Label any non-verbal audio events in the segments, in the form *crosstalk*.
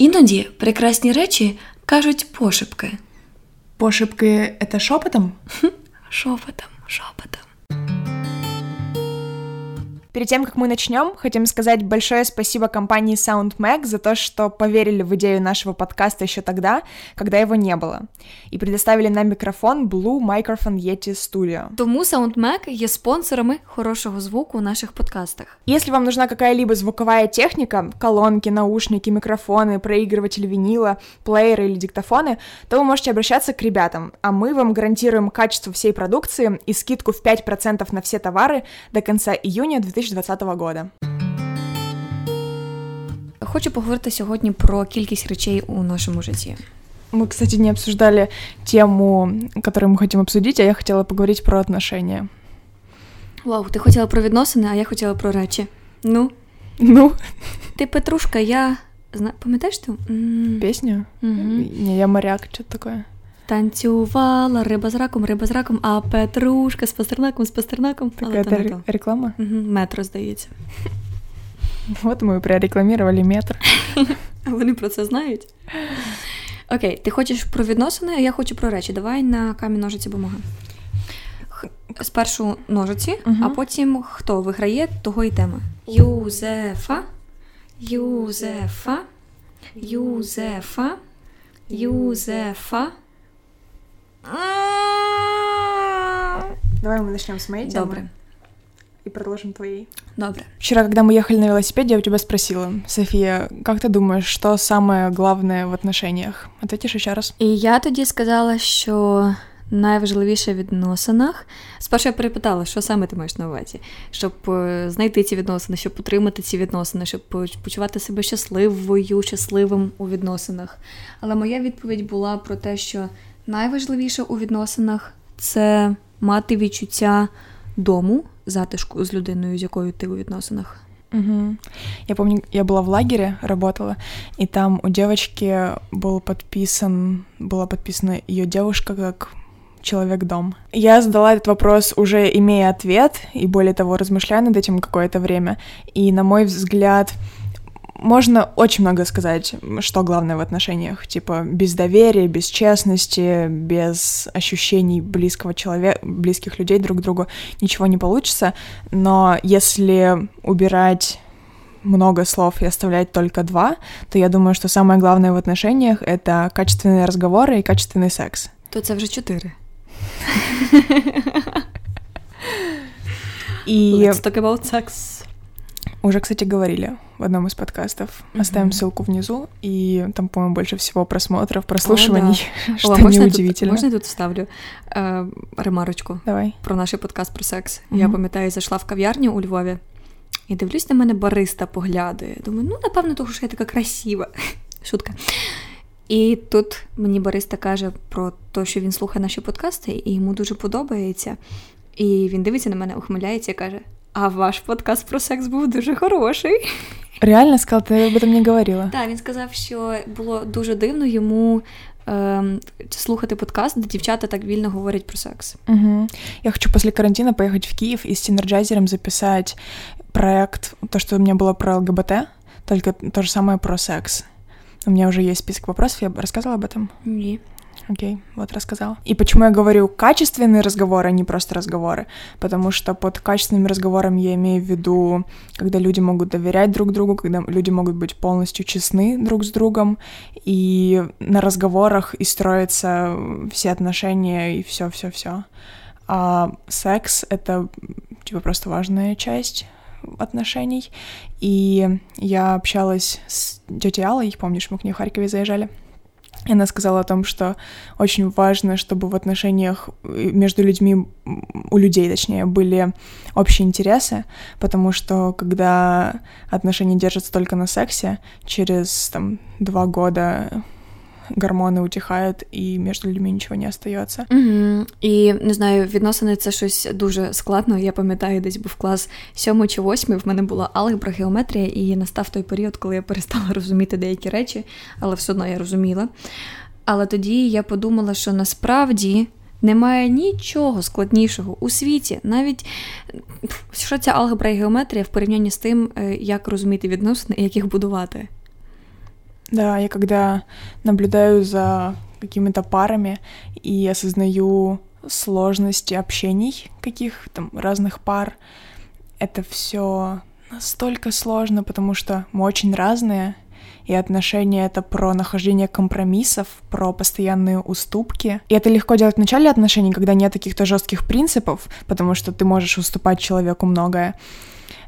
Іноді прекрасні речі кажуть пошепки. Пошепки — это шепотом? Шепотом, шепотом. Перед тем, как мы начнем, хотим сказать большое спасибо компании SoundMag за то, что поверили в идею нашего подкаста еще тогда, когда его не было, и предоставили нам микрофон Blue Microphone Yeti Studio. Тому SoundMag є спонсорами хорошого звуку у наших подкастах. Если вам нужна какая-либо звуковая техника, колонки, наушники, микрофоны, проигрыватель винила, плееры или диктофоны, то вы можете обращаться к ребятам, а мы вам гарантируем качество всей продукции и скидку в 5% на все товары до конца июня 2020 2020 года. Хочу поговорити сьогодні про кількість речей у нашому житті. Мы, кстати, не обсуждали тему, которую мы хотим обсудить, а я хотела поговорить про отношения. Вау, ти хотіла про відносини, а я хотіла про речі. Ну? Ну? Ти Петрушка, я... Зна... Пам'ятаєш ту? Песню? Угу. Не, я моряк, что-то такое. Танцювала риба з раком, риба з раком, а Петрушка з пастернаком, з пастернаком. Так це р- реклама? Угу, Метро, здається. *laughs* От ми прорекламували метро. *laughs* А вони про це знають. Окей, ти хочеш про відносини, а я хочу про речі. Давай на камінь ножиці бумага. Спершу ножиці, uh а потім хто виграє, того і тема. Юзефа. Юзефа. Юзефа. Юзефа. Давай мы начнем с моей темы. Добре. И продолжим твоей. Добре. Вчера, когда мы ехали на велосипеде, я у тебя спросила, София, как ты думаешь, что самое главное в отношениях? Ответишь еще раз? І я тоді сказала, що найважливіше в відносинах. Спершу я перепитала, що саме ти маєш на увазі, щоб е, знайти ці відносини, щоб отримати ці відносини, щоб почувати себе щасливою, щасливим у відносинах. Але моя відповідь була про те, що найважливіше у відносинах це мати відчуття дому, затишку з людиною, з якою ти у відносинах. Угу. Я помню, я была в лагере, работала, и там у девочки был подписан, была подписана ее девушка как человек-дом. Я задала этот вопрос уже имея ответ, и более того, размышляя над этим какое-то время, и, на мой взгляд, можно очень много сказать, что главное в отношениях. Типа, без доверия, без честности, без ощущений близкого человека, близких людей друг к другу ничего не получится. Но если убирать много слов и оставлять только два, то я думаю, что самое главное в отношениях — это качественные разговоры и качественный секс. То це вже чотири. И... Let's talk about sex. Уже, кстати, говорили в одном из подкастов. Mm-hmm. Оставим ссылку внизу, и там, по-моему, больше всего просмотров, прослушиваний, О, да. *laughs* что О, неудивительно. Можна я тут вставлю е, ремарочку Давай. про наш подкаст про секс? Mm-hmm. Я пам'ятаю, зайшла в кав'ярню у Львові і дивлюсь на мене бариста поглядає. Думаю, ну, напевно, того, що я така красива. *laughs* Шутка. І тут мені Бориста каже про те, що він слухає наші подкасти, і йому дуже подобається. І він дивиться на мене, ухмиляється і каже: А ваш подкаст про секс був дуже хороший. Реально сказав, ти об этом не говорила. Так, він сказав, що було дуже дивно йому е, слухати подкаст, де дівчата так вільно говорять про секс. Угу. Я хочу після карантину поїхати в Київ і з тінерджайзером записати проект, то, що у мене було про ЛГБТ, тільки те ж саме про секс. У меня уже есть список вопросов, я рассказала об этом? Не. Окей, вот рассказала. И почему я говорю качественные разговоры, а не просто разговоры? Потому что под качественными разговорами я имею в виду, когда люди могут доверять друг другу, когда люди могут быть полностью честны друг с другом, и на разговорах и строятся все отношения и все-все-все. А секс — это, типа, просто важная часть отношений. И я общалась с тетей Аллой, помнишь, мы к ней в Харькове заезжали. Она сказала о том, что очень важно, чтобы в отношениях э, между людьми, у людей, точнее, были общие интересы, потому что когда отношения держатся только на сексе, через там два года гормони утихають, і між людьми нічого не остається. Угу. І не знаю, відносини це щось дуже складно. Я пам'ятаю, десь був клас сьомий чи восьмий. В мене була алгебра, геометрія, і настав той період, коли я перестала *laughs* розуміти деякі речі, але все одно я розуміла. Але тоді я подумала, що насправді. Немає нічого складнішого у світі, навіть що ця алгебра і геометрія в порівнянні з тим, е, як розуміти відносини і як їх будувати. Да, я когда наблюдаю за какими-то парами и осознаю сложности общений каких там разных пар, это все настолько сложно, потому что мы очень разные, и отношения — это про нахождение компромиссов, про постоянные уступки. И это легко делать в начале отношений, когда нет каких-то жестких принципов, потому что ты можешь уступать человеку многое.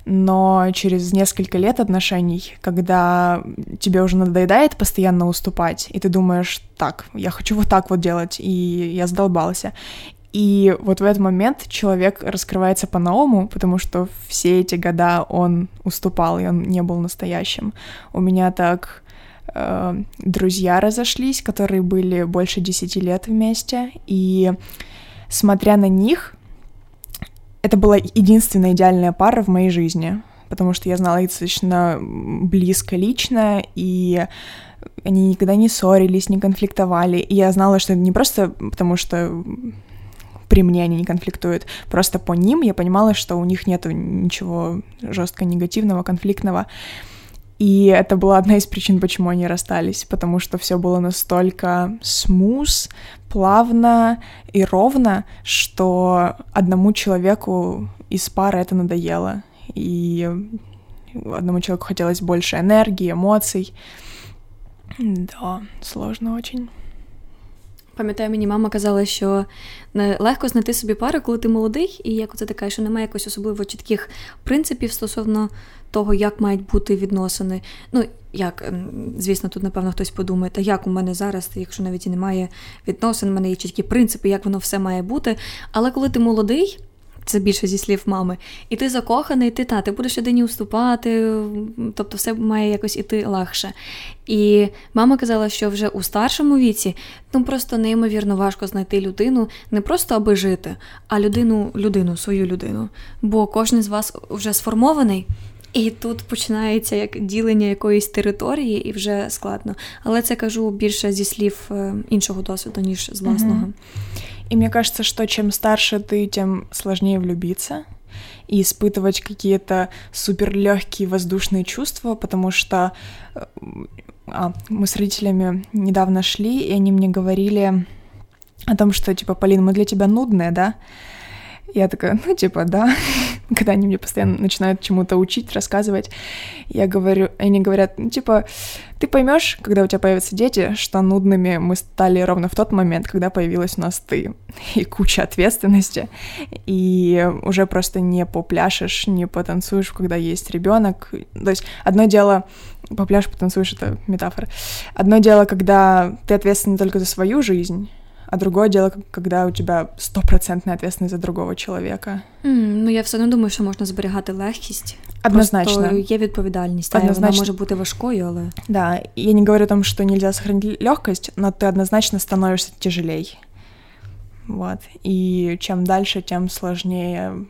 Но через несколько лет отношений, когда тебе уже надоедает постоянно уступать, и ты думаешь, так, я хочу вот так вот делать, и я задолбался, и вот в этот момент человек раскрывается по-новому, потому что все эти года он уступал, и он не был настоящим. У меня так э, друзья разошлись, которые были больше десяти лет вместе, и смотря на них, это была единственная идеальная пара в моей жизни, потому что я знала их достаточно близко лично, и они никогда не ссорились, не конфликтовали, и я знала, что это не просто потому, что при мне они не конфликтуют. Просто по ним я понимала, что у них нету ничего жестко негативного, конфликтного. И это была одна из причин, почему они расстались, потому что все было настолько смуз, плавно и ровно, что одному человеку из пары это надоело. И одному человеку хотелось больше энергии, эмоций. Да, сложно очень. Пам'ятаю, мені мама казала, що легко знайти собі пару, коли ти молодий, і як це така, що немає якось особливо чітких принципів стосовно того, як мають бути відносини. Ну, як, ем, звісно, тут, напевно, хтось подумає, та як у мене зараз, якщо навіть і немає відносин, у мене є чіткі принципи, як воно все має бути. Але коли ти молодий, це більше зі слів мами. І ти закоханий, ти та, ти будеш людині уступати, тобто все має якось іти легше. І мама казала, що вже у старшому віці ну просто неймовірно важко знайти людину не просто аби жити, а людину, людину, свою людину. Бо кожен з вас вже сформований. І тут починається як ділення якоїсь території, і вже складно. Але це кажу більше зі слів е, іншого досвіду, ніж з власного. Угу. И мне кажется, что чем старше ты, тем сложнее влюбиться и испытывать какие-то супер легкие воздушные чувства, потому что э, а, мы с родителями недавно шли, и они мне говорили о том, что типа, Полин, мы для тебя нудные, да? Я такая, ну, типа, да. *laughs* *laughs* Когда они мне постоянно начинают чему-то учить, рассказывать, я говорю, они говорят, ну, типа, ты поймешь, когда у тебя появятся дети, что нудными мы стали ровно в тот момент, когда появилась у нас ты. *laughs* И куча ответственности. И уже просто не попляшешь, не потанцуешь, когда есть ребенок. То есть одно дело попляшешь, потанцуешь, это метафора. Одно дело, когда ты ответственный только за свою жизнь, а другое дело, когда у тебя стопроцентная ответственность за другого человека. Mm, ну я все одно думаю, що можна зберігати легкість. Однозначно. Просто є відповідальність, однозначно. вона може бути важкою, але. Да, я не говорю о том, что нельзя сохранить легкость, но ты однозначно становишься тяжелей. Вот. И чем дальше, тем сложнее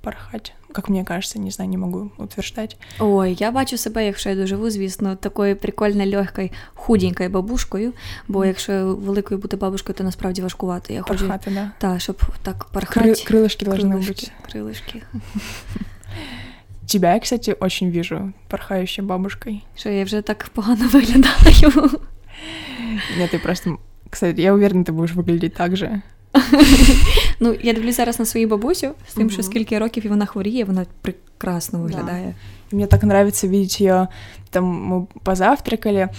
порхать. Як мені кажеться, не знаю, не можу утверждати. Ой, я бачу себе, якщо я доживу, звісно, такою прикольною, легкою, худенькою бабушкою. Бо якщо великою бути бабушкою, то насправді важкувати. Я хочу Пархати, да. Так, щоб так порхати. Кры- крылышки должны быть. Крылышки. *laughs* Тебя я, кстати, очень вижу порхающей бабушкой. Що я вже так погано виглядаю. *laughs* Нет, ты просто... Кстати, я уверена, ты будешь выглядеть так же. Ну, я дивлюсь зараз на свою бабусю з тим, що скільки років і вона хворіє, вона прекрасно виглядає. Да. Мне так нравится видеть ее. Там мы позавтракали,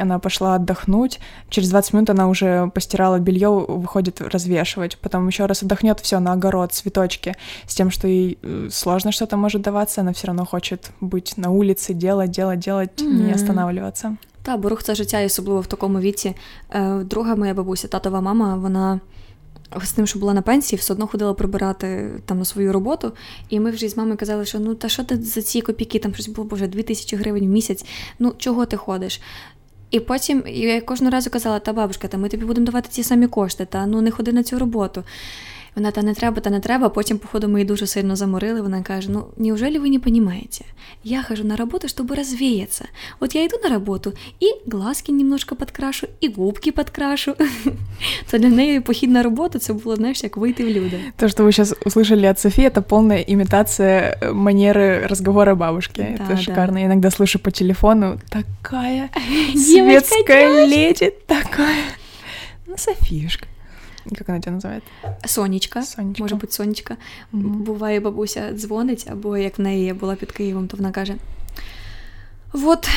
она пошла отдохнуть. Через 20 минут она уже постирала белье, выходит развешивать. Потом еще раз отдохнет, все на огород, цветочки. С тем, что ей э, сложно что-то может даваться, она все равно хочет быть на улице, делать, делать, делать, mm-hmm. не останавливаться. Та, бо рух це життя, і особливо в такому віці. Друга моя бабуся, татова мама, вона з тим, що була на пенсії, все одно ходила прибирати там на свою роботу. І ми вже з мамою казали, що ну та що ти за ці копійки, там щось було, боже, 2000 гривень в місяць, ну чого ти ходиш? І потім я кожного разу казала, та бабушка, та ми тобі будемо давати ті самі кошти, та ну не ходи на цю роботу. Вона та не треба, та не треба. Потім, походу, ми її дуже сильно заморили. Вона каже: Ну, неужели ви не розумієте? Я хожу на роботу, щоб розвіятися. От я йду на роботу і глазки немножко підкрашу, і губки підкрашу. *laughs* То для неї похід на роботу це було, знаєш, як вийти в люди. То, что вы сейчас услышали от Софии, это полная имитация э, манеры разговора бабушки. Да, это да. шикарно. Я иногда слышу по телефону такая *laughs* Девочка, светская леди, такая. Ну, Софишка. Как она тебя называет? Сонечка, Сонечка. може бути Сонечка. Мгм. Буває, бабуся дзвонить, або як в неї я була під Києвом, то вона каже: Вот,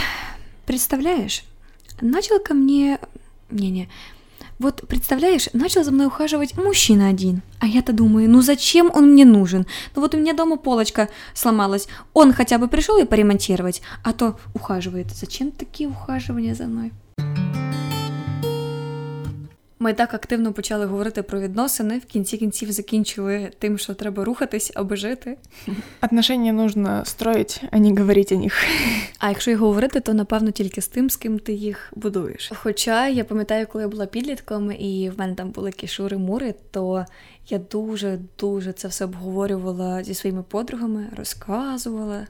представляешь, начал ко мне... Не-не. Вот, представляешь, начал за мной ухаживать мужчина один. А я-то думаю, ну зачем он мне нужен? Ну вот у меня дома полочка сломалась. Он хотя бы пришел ее поремонтировать, а то ухаживает. Зачем такие ухаживания за мной? Ми так активно почали говорити про відносини, в кінці кінців закінчили тим, що треба рухатись, аби жити. Отношения нужно строить, а не говорить о них. А якщо й говорити, то напевно тільки з тим, з ким ти їх будуєш. Хоча я пам'ятаю, коли я була підлітком, і в мене там були кішури-мури, то я дуже дуже це все обговорювала зі своїми подругами, розказувала,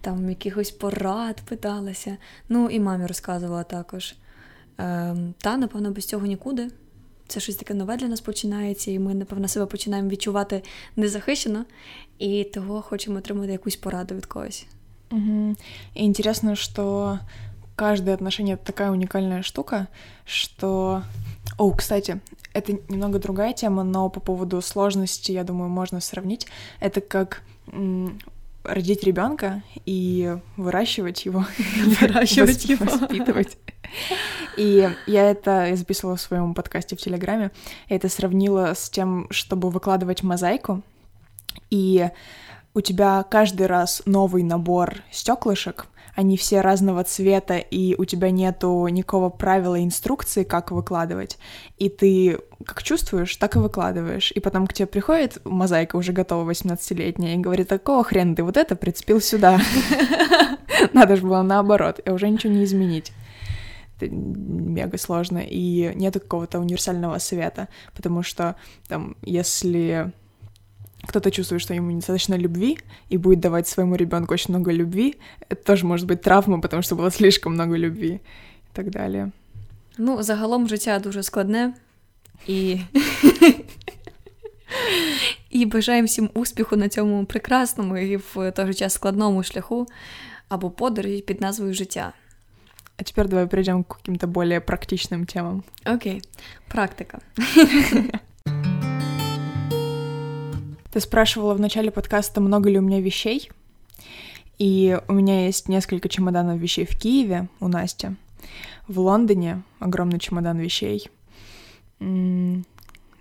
там якихось порад питалася. Ну і мамі розказувала також. Ем, та, напевно, без цього нікуди. Це щось таке нове для нас починається, і ми, напевно, себе починаємо відчувати незахищено, і того хочемо отримати якусь пораду від когось. Мгм. И интересно, что каждое отношение это такая уникальная штука, что... О, кстати, это немного другая тема, но по поводу сложности, я думаю, можно сравнить. Это как м, родить ребенка и выращивать его, Выращивать *laughs* вос- его. воспитывать. И я это я записывала в своем подкасте в Телеграме. Я это сравнила с тем, чтобы выкладывать мозаику. И у тебя каждый раз новый набор стеклышек, они все разного цвета, и у тебя нету никакого правила инструкции, как выкладывать. И ты как чувствуешь, так и выкладываешь. И потом к тебе приходит мозаика уже готова 18-летняя и говорит, какого хрена ты вот это прицепил сюда? *laughs* Надо же было наоборот, и уже ничего не изменить Это мега сложно, и нету какого-то универсального совета, потому что там, если кто-то чувствует, что ему недостаточно любви и будет давать своему ребенку очень много любви, это тоже может быть травма, потому что было *laughs* слишком много любви и так далее. Ну, загалом життя дуже складне і. *laughs* І бажаємо всім успіху на цьому прекрасному і в той же час складному шляху або подорожі під назвою життя. А теперь давай перейдем к каким-то более практичным темам. Окей, практика. *laughs* Ты спрашивала в начале подкаста, много ли у меня вещей. И у меня есть несколько чемоданов вещей в Киеве у Насти. В Лондоне огромный чемодан вещей.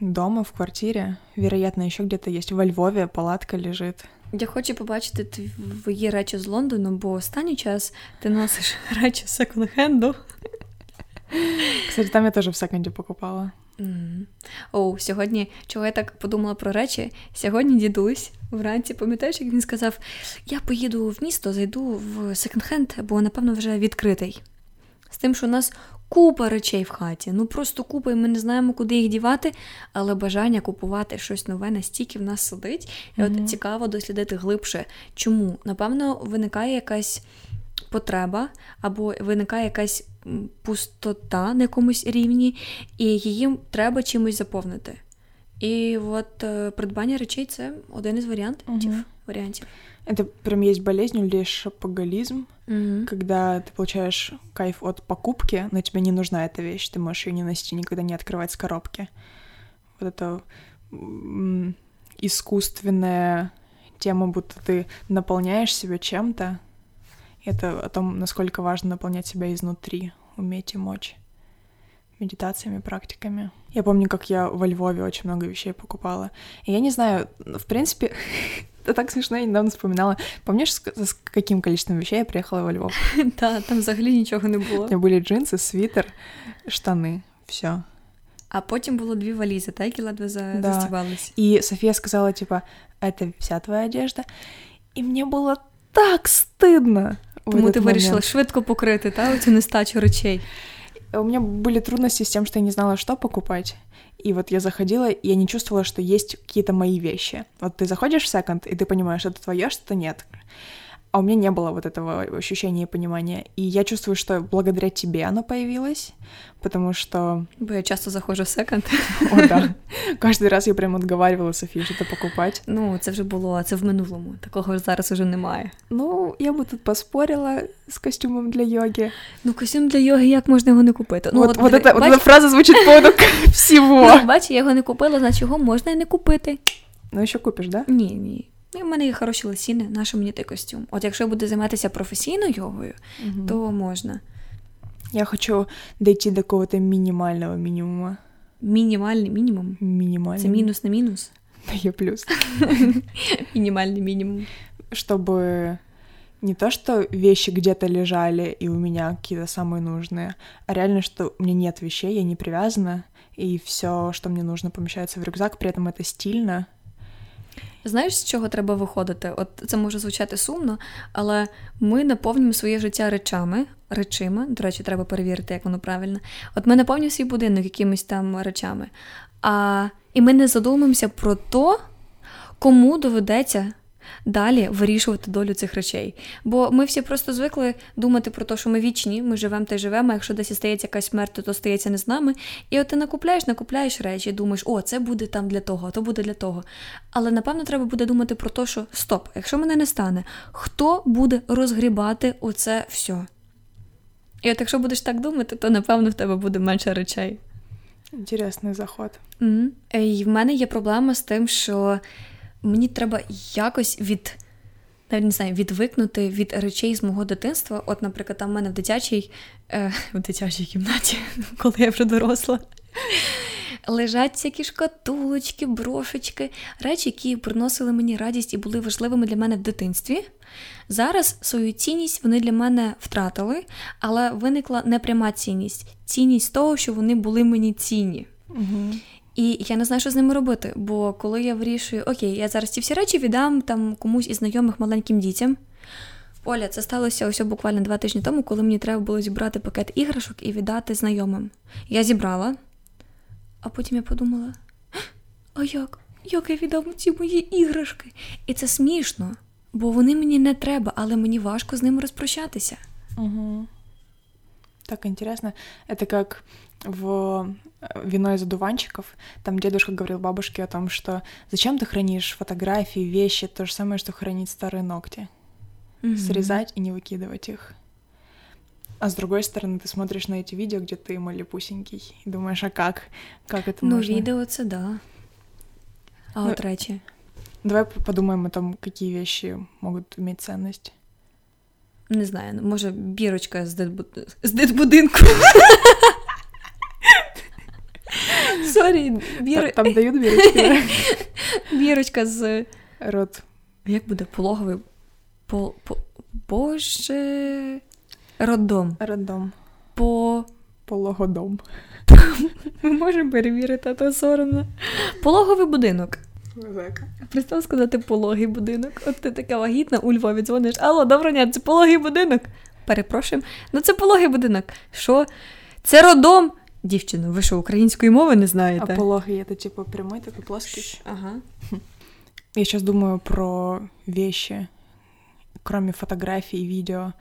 Дома, в квартире. Вероятно, еще где-то есть. Во Львове палатка лежит. Я хочу побачити твої речі з Лондону, бо останній час ти носиш *laughs* речі з секонд-хенду. Кстати, там я тоже в секонде покупала. Мгм. О, сьогодні, чого я так подумала про речі? Сьогодні дідусь вранці, пам'ятаєш, як він сказав: Я поїду в місто, зайду в секонд-хенд, бо напевно вже відкритий. З тим, що у нас купа речей в хаті, ну просто купа, і ми не знаємо, куди їх дівати, але бажання купувати щось нове настільки в нас сидить. І Мгм. от цікаво дослідити глибше, чому. Напевно, виникає якась потреба, або виникає якась пустота на якомусь рівні, і її треба чимось заповнити. І от е, придбання речей це один із варіантів. Мгм. варіантів. Это прям есть болезнь у людей шопоголизм, Угу. когда ты получаешь кайф от покупки, но тебе не нужна эта вещь, ты можешь ее не носить, и никогда не открывать с коробки. Вот это искусственная тема, будто ты наполняешь себя чем-то. Это о том, насколько важно наполнять себя изнутри, уметь и мочь медитациями, практиками. Я помню, как я во Львове очень много вещей покупала. И я не знаю, в принципе, *laughs* это так смешно, я недавно вспоминала. Помнишь, с, с каким количеством вещей я приехала во Львов? *laughs* Та, там взагалі нічого не У було. меня были джинсы, свитер, штаны, все. А потім було дві валізи, так, які ледве за... Да. застібались. И София сказала, типа, это вся твоя одежда. И мне было так стыдно. в Тому этот ти вирішила момент. швидко покрити та, оцю нестачу речей. у меня были трудности с тем, что я не знала, что покупать. И вот я заходила, и я не чувствовала, что есть какие-то мои вещи. Вот ты заходишь в секонд, и ты понимаешь, что это твое, что нет а у меня не было вот этого ощущения и понимания. И я чувствую, что благодаря тебе оно появилось, потому что... Бо я часто заходжу в секонд. О, да. Кожен раз я прям отговаривала Софію, що це покупати. Ну, це вже було, це в минулому. Такого зараз уже немає. Ну, я би тут поспорила з костюмом для йоги. Ну, костюм для йоги, як можна його не купити? Ну, от, от, вот, это, бач... вот эта фраза звучить по поводу всього. Ну, бач, я його не купила, значить його можна і не купити. Ну, що купиш, да? Ні, ні. Ну, і в мене є хороші лосіни, нащо мені той костюм. От якщо я буду займатися професійно йогою, угу. то можна. Я хочу дойти до какого-то мінімального мінімуму. Мінімальний мінімум? Мінімальний. Це мінус на мінус? Є плюс. *laughs* Минимальный минимум. Чтобы не то, что вещи где-то лежали, и у меня какие-то самые нужные, а реально, что у меня нет вещей, я не привязана, и все, что мне нужно, помещается в рюкзак, при этом это стильно, Знаєш, з чого треба виходити? От це може звучати сумно, але ми наповнюємо своє життя речами, речима. До речі, треба перевірити, як воно правильно. От ми наповнюємо свій будинок якимись там речами. А, І ми не задумуємося про то, кому доведеться далі вирішувати долю цих речей. Бо ми всі просто звикли думати про те, що ми вічні, ми живемо та й живемо, а якщо десь стається якась смерть, то, то стається не з нами. І от ти накупляєш, накупляєш речі, думаєш, о, це буде там для того, то буде для того. Але напевно треба буде думати про те, що стоп, якщо мене не стане, хто буде розгрібати оце все? І от якщо будеш так думати, то напевно в тебе буде менше речей. Інтересний заход. Mm-hmm. І в мене є проблема з тим, що мені треба якось від. Навіть не знаю, відвикнути від речей з мого дитинства. От, наприклад, там в мене в дитячій е, *laughs* в дитячій кімнаті, *laughs* коли я вже доросла, лежать всякі шкатулочки, брошечки, речі, які приносили мені радість і були важливими для мене в дитинстві. Зараз свою цінність вони для мене втратили, але виникла непряма цінність цінність того, що вони були мені цінні. Угу. І я не знаю, що з ними робити. Бо коли я вирішую, окей, я зараз ці всі речі віддам там комусь із знайомих маленьким дітям. Оля, це сталося ось буквально два тижні тому, коли мені треба було зібрати пакет іграшок і віддати знайомим. Я зібрала, а потім я подумала: а як? Як я віддам ці мої іграшки? І це смішно, бо вони мені не треба, але мені важко з ними розпрощатися. Угу. Так интересно. Это как в вино из одуванчиков. Там дедушка говорил бабушке о том, что зачем ты хранишь фотографии, вещи, то же самое, что хранить старые ногти. Mm-hmm. Срезать и не выкидывать их. А с другой стороны, ты смотришь на эти видео, где ты малепусенький, и думаешь, а как? Как это ну, можно? Ну, это да. А ну, вот речи? Давай подумаем о том, какие вещи могут иметь ценность. Не знаю, може, бірочка з, дитбу... з дитбудинку. Сорі, бір... Там дають бірочки. Бірочка *laughs* з. Рот. Як буде пологовий? По... По... Боже. Роддом. Роддом. По. Пологодом. *laughs* Ми можемо перевірити, а то соромно. Пологовий будинок. Представ сказати пологий будинок. От ти така вагітна, у Львові дзвониш. Алло, доброго дня, це пологий будинок. Перепрошую. Ну це пологий будинок. Що? Це родом. Дівчино, ви що, української мови не знаєте? А пологий это типа прямой, такой плоский? Ага. Я сейчас думаю про вещи, кроме фотографий и видео.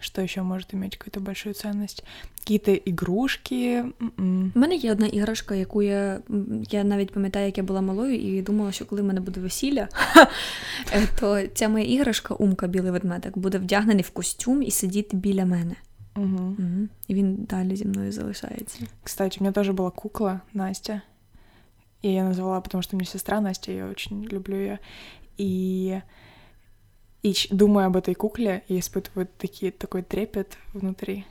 Что еще может иметь какую-то большую ценность? Какие-то ігрушки. У мене є одна іграшка, яку я я навіть пам'ятаю, як я була малою, і думала, що коли в мене буде весілля, *laughs* е, то ця моя іграшка, умка, білий ведмедик, буде вдягнений в костюм і сидіти біля мене. Угу. Угу. І він далі зі мною залишається. Кстати, у меня тоже была кукла Настя. Я ее назвала, потому что у меня сестра Настя, я очень люблю ее. И И думая об этой кукле, я испытываю такие, такой трепет внутри.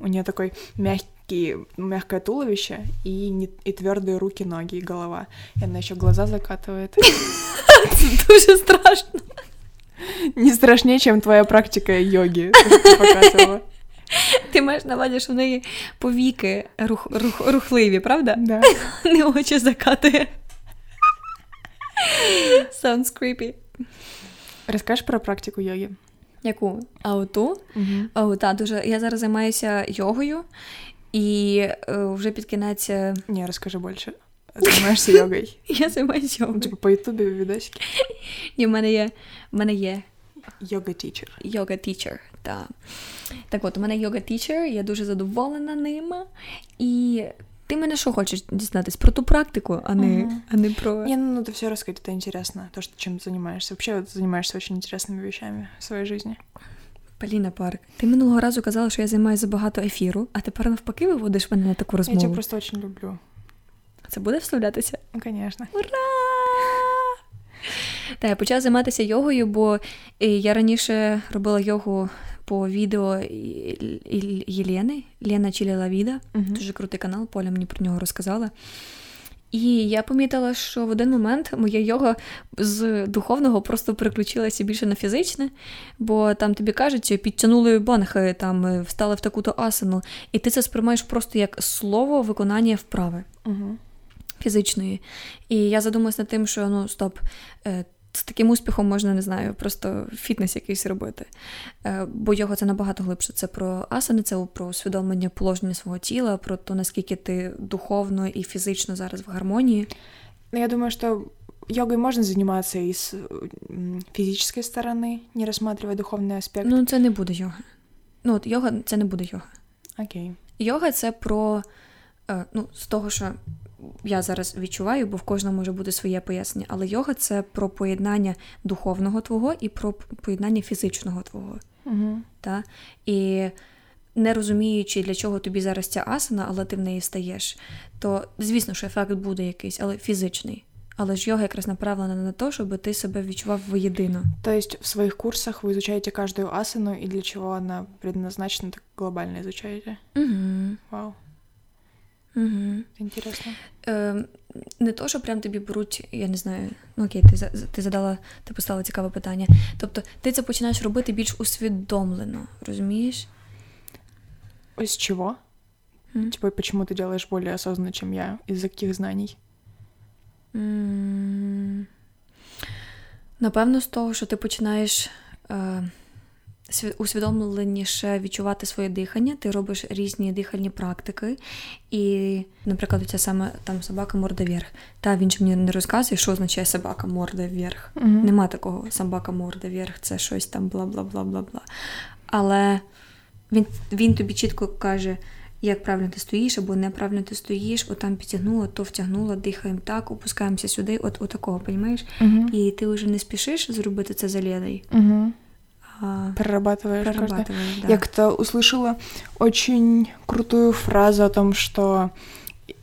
У нее такой мягкий, мягкое туловище и, не, и твердые руки, ноги и голова. И она еще глаза закатывает. Это *laughs* дуже страшно. Не страшнее, чем твоя практика йоги, показывала. *laughs* Ти маєш на увазі, що в неї повіки рух, рух, рухливі, правда? Да. *laughs* Не очі закатує. Sounds creepy. Розкажеш про практику йоги? Яку? А оту? Угу. Та, дуже. Я зараз займаюся йогою, І е, вже під кінець. е, Не, расскажи больше. Занимаешься йогой? *laughs* Я займаюся йогою. Типа по ютубе видосики? Ні, в мене є, в мене є Йога тичер. йога тічер. Та. Так от, у мене йога тічер, я дуже задоволена ним. І ти мене що хочеш дізнатись? Про ту практику, а не, Мгм. а не про. Не, ну надо все рассказать, это интересно. То, что чем ты занимаешься. Вообще вот занимаешься очень интересными вещами в своей жизни. Поліна Парк. Ти минулого разу казала, що я займаю забагато ефіру, а тепер навпаки виводиш мене на таку Я розмову. тебя просто очень люблю. Це буде вставлятися? Ну, конечно. Ура! Та я почала займатися йогою, бо е, я раніше робила йогу по відео Єлени, Лена Чіліла Віда. Мгм. Дуже крутий канал, Поля мені про нього розказала. І я помітила, що в один момент моя йога з духовного просто переключилася більше на фізичне, бо там тобі кажуть, підтягнули банхи, там е, встали в таку-то асану, і ти це сприймаєш просто як слово виконання вправи Мгм. фізичної. І я задумалась над тим, що ну стоп. З таким успіхом можна, не знаю, просто фітнес якийсь робити. Е, Бо його це набагато глибше. Це про асани, це про усвідомлення положення свого тіла, про те, наскільки ти духовно і фізично зараз в гармонії. Ну, я думаю, что йогой можно заниматься и с физической стороны, не рассматривая духовный аспект. Ну, це не буде йога. Ну, от йога це не буде йога. Окей. Йога це про е, ну, з того, що я зараз відчуваю, бо в кожному може бути своє пояснення, але йога це про поєднання духовного твого і про поєднання фізичного твого. Мгм. Та? І не розуміючи, для чого тобі зараз ця асана, але ти в неї стаєш, то звісно, що ефект буде якийсь, але фізичний. Але ж йога якраз направлена на те, щоб ти себе відчував воєдино. То есть в своих курсах вы изучаете каждую асану и для чего она предназначена, так глобально изучаете? Угу. Вау, Угу. это интересно. Е, не то, що прям тобі беруть, я не знаю, ну окей, ти, ти задала, ти поставила цікаве питання. Тобто ти це починаєш робити більш усвідомлено, розумієш? Из чего? М? Типа, почему ты делаешь более осознанно, чем я? Из-за каких знаний? М, Напевно, з того, що ти починаєш е, усвідомленіше відчувати своє дихання, ти робиш різні дихальні практики. І, наприклад, ця саме там собака морда вверх. Та він же мені не розказує, що означає собака морда вверх. Мгм. Нема такого собака морда вверх, це щось там бла бла бла бла бла. Але він, він тобі чітко каже, як правильно ти стоїш або неправильно ти стоїш, отам підтягнула, то втягнула, дихаємо так, опускаємося сюди, от отакого, розумієш? Мгм. І ти вже не спішиш зробити це за лєдою, Мгм. а Прорабатываешь каждое. прорабатуєш. Да. Я как-то услышала очень крутую фразу о том, что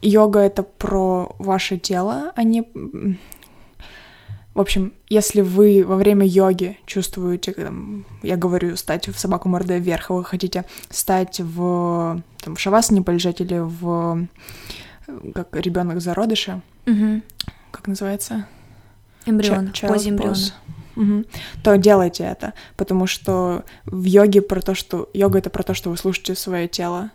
йога — это про ваше тело, а не... м, В общем, если вы во время йоги чувствуете, там, я говорю, стать в собаку мордой вверх, а вы хотите стать в, там, в шавасане полежать или в э, как ребенок зародыша, Угу. как называется? Ембріон, Ча- позі child ембріона. pose. Мгм. То делайте это, потому что в йоге про то, что йога это про то, что вы слушаете свое тело.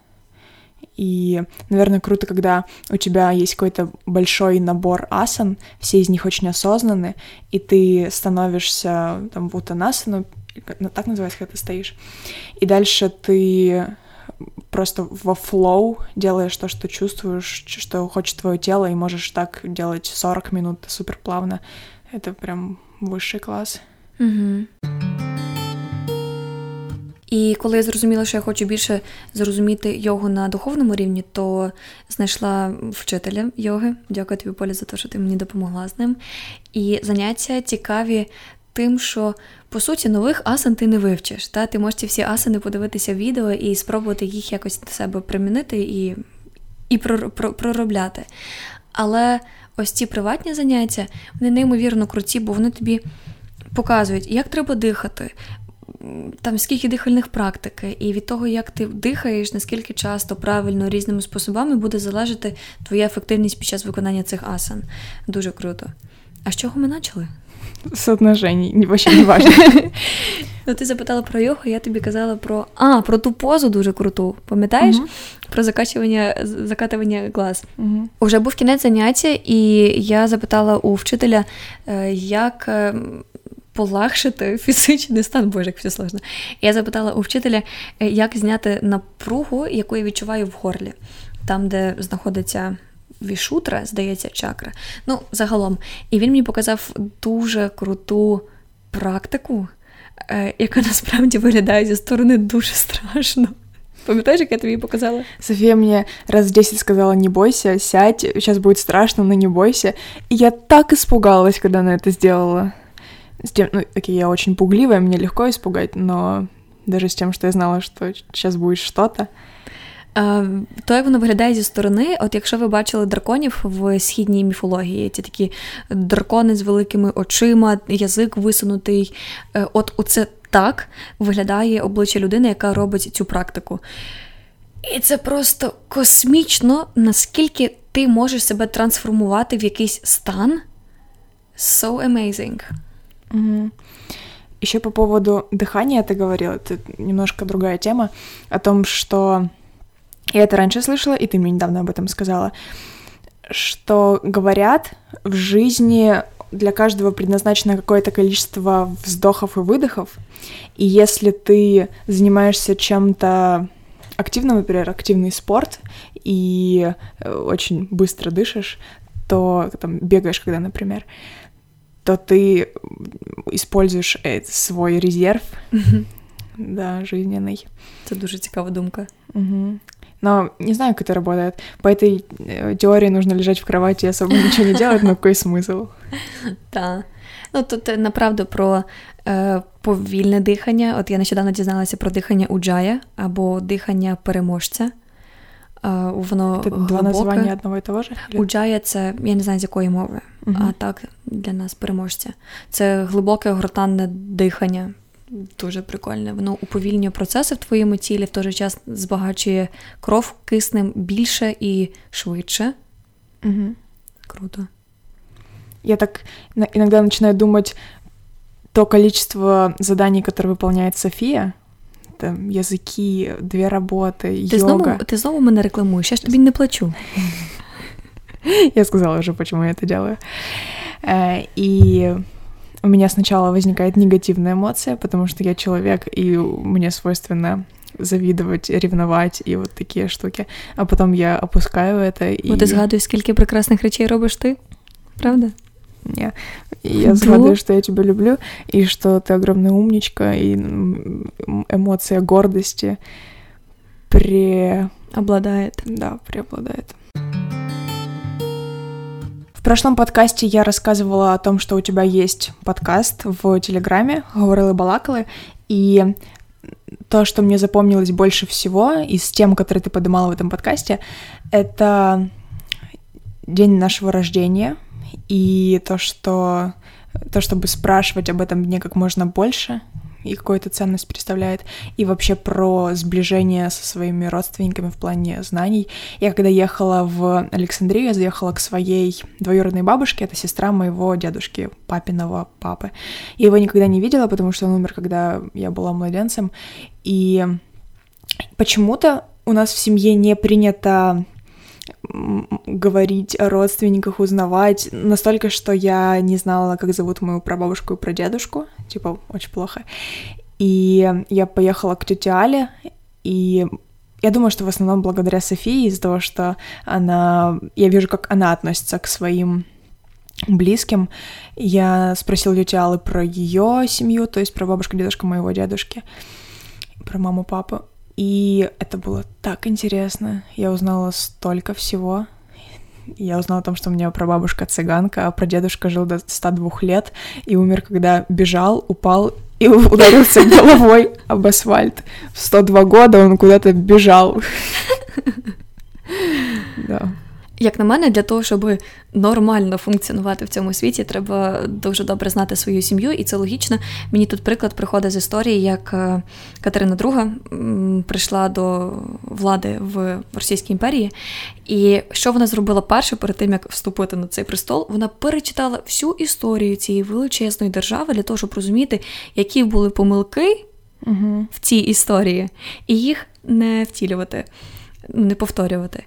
И, наверное, круто, когда у тебя есть какой-то большой набор асан, все из них очень осознанны, и ты становишься там в уттанасану, ну, так называется, когда ты стоишь, и дальше ты просто во флоу делаешь то, что чувствуешь, что хочет твое тело, и можешь так делать 40 минут супер плавно. Это прям высший класс. Угу. І коли я зрозуміла, що я хочу більше зрозуміти йогу на духовному рівні, то знайшла вчителя йоги. Дякую тобі, Поля, за те, що ти мені допомогла з ним. І заняття цікаві тим, що по суті нових асан ти не вивчиш. Та? Ти можеш ці всі асани подивитися в відео і спробувати їх якось до себе примінити і, і прор- про- проробляти. Але ось ці приватні заняття, вони неймовірно круті, бо вони тобі показують, як треба дихати, там скільки дихальних практик, і від того, як ти дихаєш, наскільки часто, правильно, різними способами буде залежати твоя ефективність під час виконання цих асан. Дуже круто. А з чого ми почали? Соотношений, вообще не важно. *laughs* Ну, ти запитала про йогу, я тобі казала про. А, про ту позу дуже круту. Пам'ятаєш? Мгм. Про закачування, закатування глаз. Мгм. Уже був кінець заняття, і я запитала у вчителя, е, як е, полегшити фізичний стан, боже, як все сложно. Я запитала у вчителя, е, як зняти напругу, яку я відчуваю в горлі, там, де знаходиться вішутра, здається, чакра. Ну, загалом. І він мені показав дуже круту практику, е, яка насправді виглядає зі сторони дуже страшно. Пам'ятаєш, як я тобі показала? София мне раз 10 сказала, не бойся, сядь, сейчас будет страшно, но не бойся. И я так испугалась, когда она это сделала. С тем, ну, окей, я очень пугливая, мне легко испугать, но даже с тем, что я знала, что сейчас будет что-то. То, як воно виглядає зі сторони, от якщо ви бачили драконів в східній міфології, ті такі дракони з великими очима, язик висунутий, е, от оце так виглядає обличчя людини, яка робить цю практику. І це просто космічно, наскільки ти можеш себе трансформувати в якийсь стан. So amazing. Угу. Еще по поводу дыхания ты говорила, это немножко другая тема, о том, что я это раньше слышала, и ты мне недавно об этом сказала, что говорят в жизни для каждого предназначено какое-то количество вздохов и выдохов, и если ты занимаешься чем-то активным, например, активный спорт, и э, очень быстро дышишь, то там бегаешь, когда, например, то ты используешь э, свой резерв, да, жизненный. Это дуже цікава думка. Угу. Но не знаю, как это работает. По этой э, теории нужно лежать в кровати и особо ничего не делать, но какой смысл? *laughs* Так. Ну, тут е, направду про е, повільне дихання. От я нещодавно дізналася про дихання уджая або дихання переможця. Е, воно Це два названня одного і того ж? Уджая це, я не знаю, з якої мови, uh а так для нас переможця. Це глибоке гортанне дихання. Дуже прикольне. Воно уповільнює процеси в твоєму тілі, в той же час збагачує кров киснем більше і швидше. Угу. Круто. Я так иногда начинаю думать, то количество заданий, которые выполняет София, там языки, две работы, ти йога. Знову, ти знову мене рекламуєш, я ж тобі не плачу. *laughs* Я сказала уже, почему я это делаю. Э, и у меня сначала возникает негативная эмоция, потому что я человек, и мне свойственно завидовать, ревновать і от такі штуки. А потім я опускаю это і... Бо ти згадуєш, скільки прекрасних речей робиш ти, правда? Не. Я згадую, что я тебя люблю, и что ты огромная умничка, и эмоция гордости пре... Обладает. Да, преобладает. В прошлом подкасте я рассказывала о том, что у тебя есть подкаст в Телеграме «Говорилы Балакалы», и то, что мне запомнилось больше всего из тем, которые ты поднимала в этом подкасте, это день нашего рождения и то, что то, чтобы спрашивать об этом дне как можно больше, и какую-то ценность представляет, и вообще про сближение со своими родственниками в плане знаний. Я когда ехала в Александрию, я заехала к своей двоюродной бабушке, это сестра моего дедушки, папиного папы. Я его никогда не видела, потому что он умер, когда я была младенцем, и почему-то у нас в семье не принято говорить о родственниках, узнавать. Настолько, что я не знала, как зовут мою прабабушку и прадедушку. Типа, очень плохо. И я поехала к тете Але, и я думаю, что в основном благодаря Софии, из-за того, что она... Я вижу, как она относится к своим близким. Я спросила тетя Аллы про ее семью, то есть про бабушку, дедушку моего дедушки, про маму, папу. И это было так интересно. Я узнала столько всего. Я узнала о том, что у меня прабабушка цыганка, а прадедушка жил до 102 лет и умер, когда бежал, упал и *laughs* ударился головой об асфальт. В 102 года он куда-то бежал. *laughs* Да. Як на мене, для того, щоб нормально функціонувати в цьому світі, треба дуже добре знати свою сім'ю, і це логічно. Мені тут приклад приходить з історії, як е, Катерина II прийшла до влади в Російській імперії, і що вона зробила перше перед тим, як вступити на цей престол, вона перечитала всю історію цієї величезної держави для того, щоб розуміти, які були помилки угу. в цій історії, і їх не втілювати, не повторювати.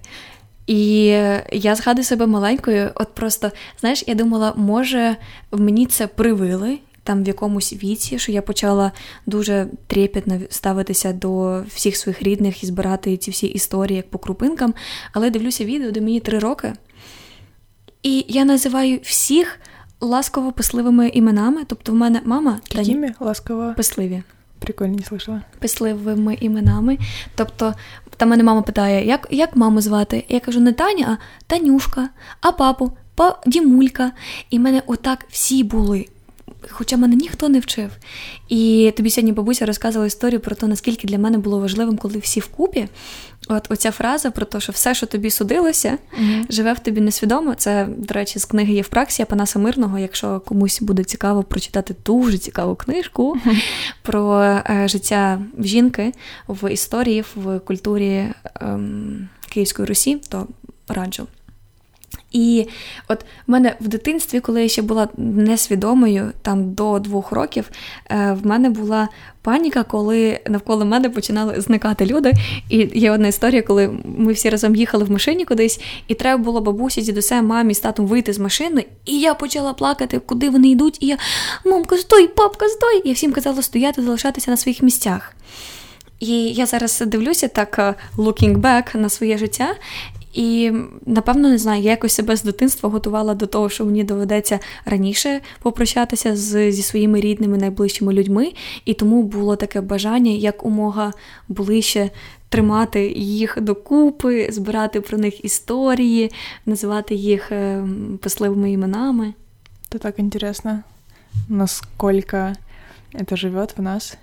І я згадую себе маленькою, от просто, знаєш, я думала, може, мені це привили, там в якомусь віці, що я почала дуже трепетно ставитися до всіх своїх рідних і збирати ці всі історії як по крупинкам. Але дивлюся відео, де мені три роки. І я називаю всіх ласково писливими іменами. Тобто, в мене мама Какими ласково? писливі. Прикольно, не слышала. Писливими іменами. Тобто, там мене мама питає, як як маму звати? Я кажу, не Таня, а Танюшка, а папу, па Дімулька. І в мене отак всі були. Хоча мене ніхто не вчив. І тобі сьогодні бабуся розказувала історію про те, наскільки для мене було важливим, коли всі вкупі. От оця фраза про те, що все, що тобі судилося, Мгм. живе в тобі несвідомо. Це, до речі, з книги є в праксі Панаса Мирного. Якщо комусь буде цікаво прочитати дуже цікаву книжку про е, життя жінки в історії, в культурі ем, Київської Русі, то раджу. І от в мене в дитинстві, коли я ще була несвідомою, там до двох років, е, в мене була паніка, коли навколо мене починали зникати люди. І є одна історія, коли ми всі разом їхали в машині кудись, і треба було бабусі, дідусем, мамі з татом вийти з машини, і я почала плакати, куди вони йдуть. І я мамка, стой, папка, стой! Я всім казала стояти, залишатися на своїх місцях. І я зараз дивлюся так е, looking back на своє життя. І напевно не знаю, я якось себе з дитинства готувала до того, що мені доведеться раніше попрощатися з, зі своїми рідними найближчими людьми, і тому було таке бажання якомога ближче тримати їх докупи, збирати про них історії, називати їх е, писливими іменами. Это так интересно, насколько это живет в нас.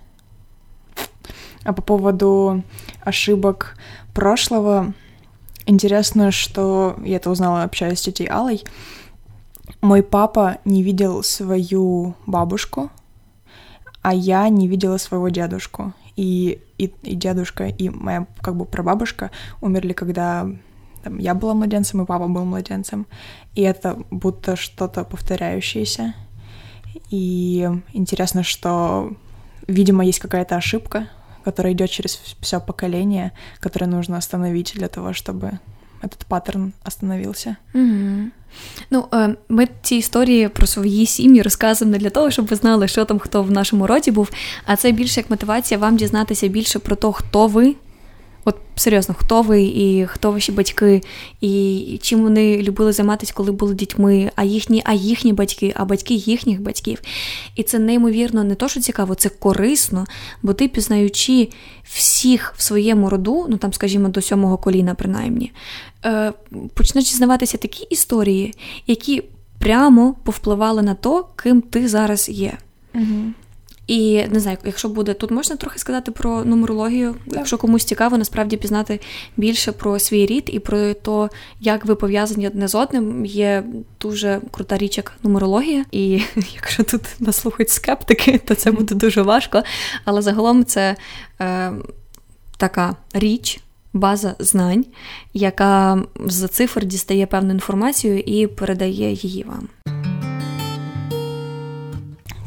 А по поводу ошибок прошлого, интересно, что я это узнала, общаясь с тетей Аллой. Мой папа не видел свою бабушку, а я не видела своего дедушку. И, и, и дедушка, и моя как бы прабабушка умерли, когда там, я была младенцем, и папа был младенцем. И это будто что-то повторяющееся. И интересно, что, видимо, есть какая-то ошибка, которая идет через все поколение, которое нужно остановить для того, чтобы этот паттерн остановился. Угу. Ну, е, ми ці історії про свої сім'ї розказуємо не для того, щоб ви знали, що там хто в нашому роді був, а це більше як мотивація вам дізнатися більше про те, хто ви. От серйозно, хто ви і хто ваші батьки, і чим вони любили займатися, коли були дітьми, а їхні, а їхні батьки, а батьки їхніх батьків. І це неймовірно не то, що цікаво, це корисно, бо ти, пізнаючи всіх в своєму роду, ну там, скажімо, до сьомого коліна, принаймні, е, почнеш дізнаватися такі історії, які прямо повпливали на то, ким ти зараз є. І не знаю, якщо буде тут можна трохи сказати про нумерологію, якщо комусь цікаво, насправді пізнати більше про свій рід і про те, як ви пов'язані одне з одним. Є дуже крута річ, як нумерологія. І *laughs* якщо тут нас слухають скептики, то це буде дуже важко. Але загалом це е, така річ. База знань, яка з цифр дістає певну інформацію і передає її вам.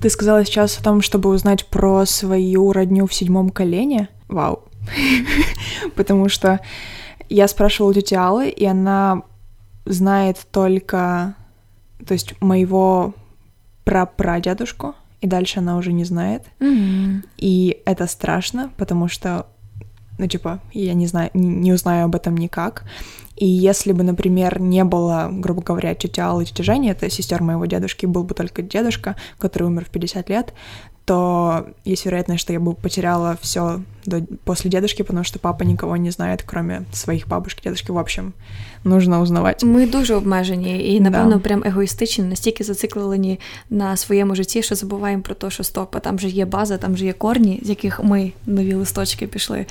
Ты сказала сейчас о том, чтобы узнать про свою родню в седьмом колене. Вау. *laughs* Потому что я спрашивала тети Аллы, и она знает только, то есть моего прапрадедушку, и дальше она уже не знает. Mm-hmm. И это страшно, потому что, ну, типа, я не знаю, не узнаю об этом никак. И если бы, например, не было, грубо говоря, тетя Аллы и тетя Жени, это сестер моего дедушки, был бы только дедушка, который умер в 50 лет, то есть вероятность, что я бы потеряла все до, после дедушки, потому что папа никого не знает, кроме своїх бабушки, дедушки. В общем, нужно узнавати. Ми дуже обмежені і, напевно, да. прям егоїстичні, настільки зациклені на своєму житті, що забуваємо про те, що стоп, а там же є база, там же є корні, з яких ми нові листочки пішли.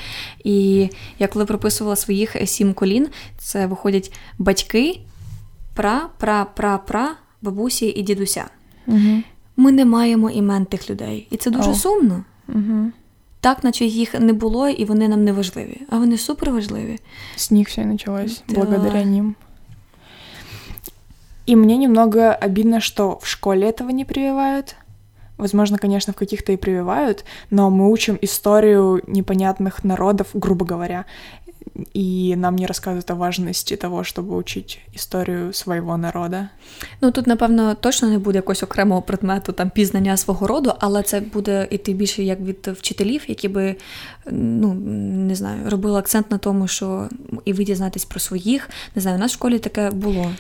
І я коли прописувала своїх сім колін, це виходять батьки, пра, пра, пра, пра, бабусі і дідуся. Угу. Ми не маємо імен тих людей, і це дуже О. сумно. Угу. Так, наче їх не було, і вони нам не важливі, а вони супер важливі. С них все и началось, Да. благодаря ним. И мне немного обидно, что в школе этого не прививают. Возможно, конечно, в каких-то и прививают, но мы учим историю непонятных народов, грубо говоря. И нам не рассказывают о важности того, чтобы учить історію свого народу. Ну тут, напевно, точно не буде якогось окремого предмету там пізнання свого роду, але це буде іти більше як від вчителів, які би ну не знаю, робили акцент на тому, що і ви дізнаєтесь про своїх. Не знаю, у нас в школі таке було.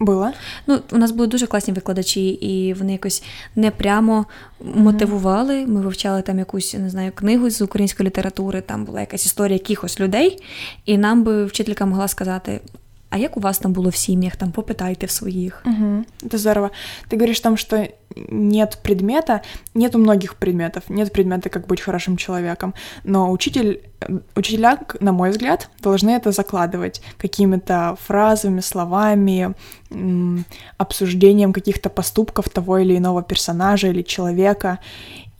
Було? Ну, у нас були дуже класні викладачі, і вони якось не прямо мотивували. Ми вивчали там якусь не знаю книгу з української літератури. Там була якась історія якихось людей, і нам би вчителька могла сказати: а як у вас там было в семьях, там попытайте в своих. Угу. Это здорово. Ты говоришь там, что нет предмета, нет у многих предметов, нет предмета, как быть хорошим человеком, но учитель, учителя, на мой взгляд, должны это закладывать какими-то фразами, словами, обсуждением каких-то поступков того или иного персонажа или человека,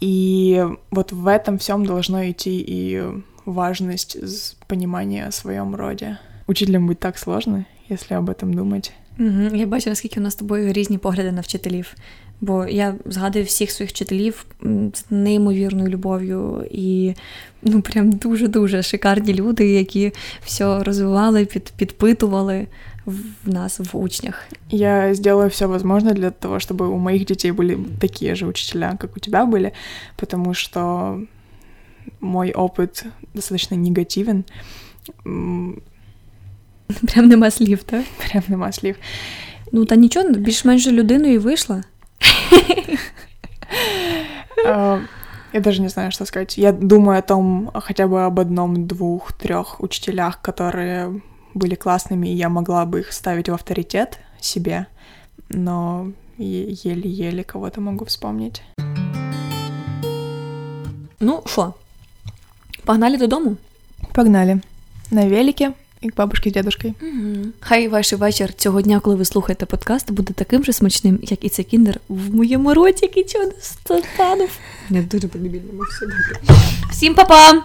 и вот в этом всем должно идти и важность понимания о своем роде. Учителям быть так сложно, если об этом думать. Угу. Я бачу, наскільки у нас з тобою різні погляди на вчителів. Бо я згадую всіх своїх вчителів з неймовірною любов'ю і ну прям дуже-дуже шикарні люди, які все розвивали, під, підпитували в нас, в учнях. Я сделаю все возможное для того, чтобы у моих детей были такие же учителя, как у тебя были, потому что мой опыт достаточно негативен. *laughs* Прям нема слів, так? *laughs* Прям нема слів. Ну, та нічого, більш-менш людиною і вийшла. Я даже не знаю, что сказать. Я думаю о том, хотя бы об одном, двух, трех учителях, которые были классными, и я могла бы их ставить в авторитет себе, но еле-еле кого-то могу вспомнить. Ну, що, погнали додому? Погнали. На велике як бабушки з дядушкою. Угу. Хай ваш вечір цього дня, коли ви слухаєте подкаст, буде таким же смачним, як і цей кіндер в моєму роті, який чого не Я дуже подобільно, все добре. Всім па-па!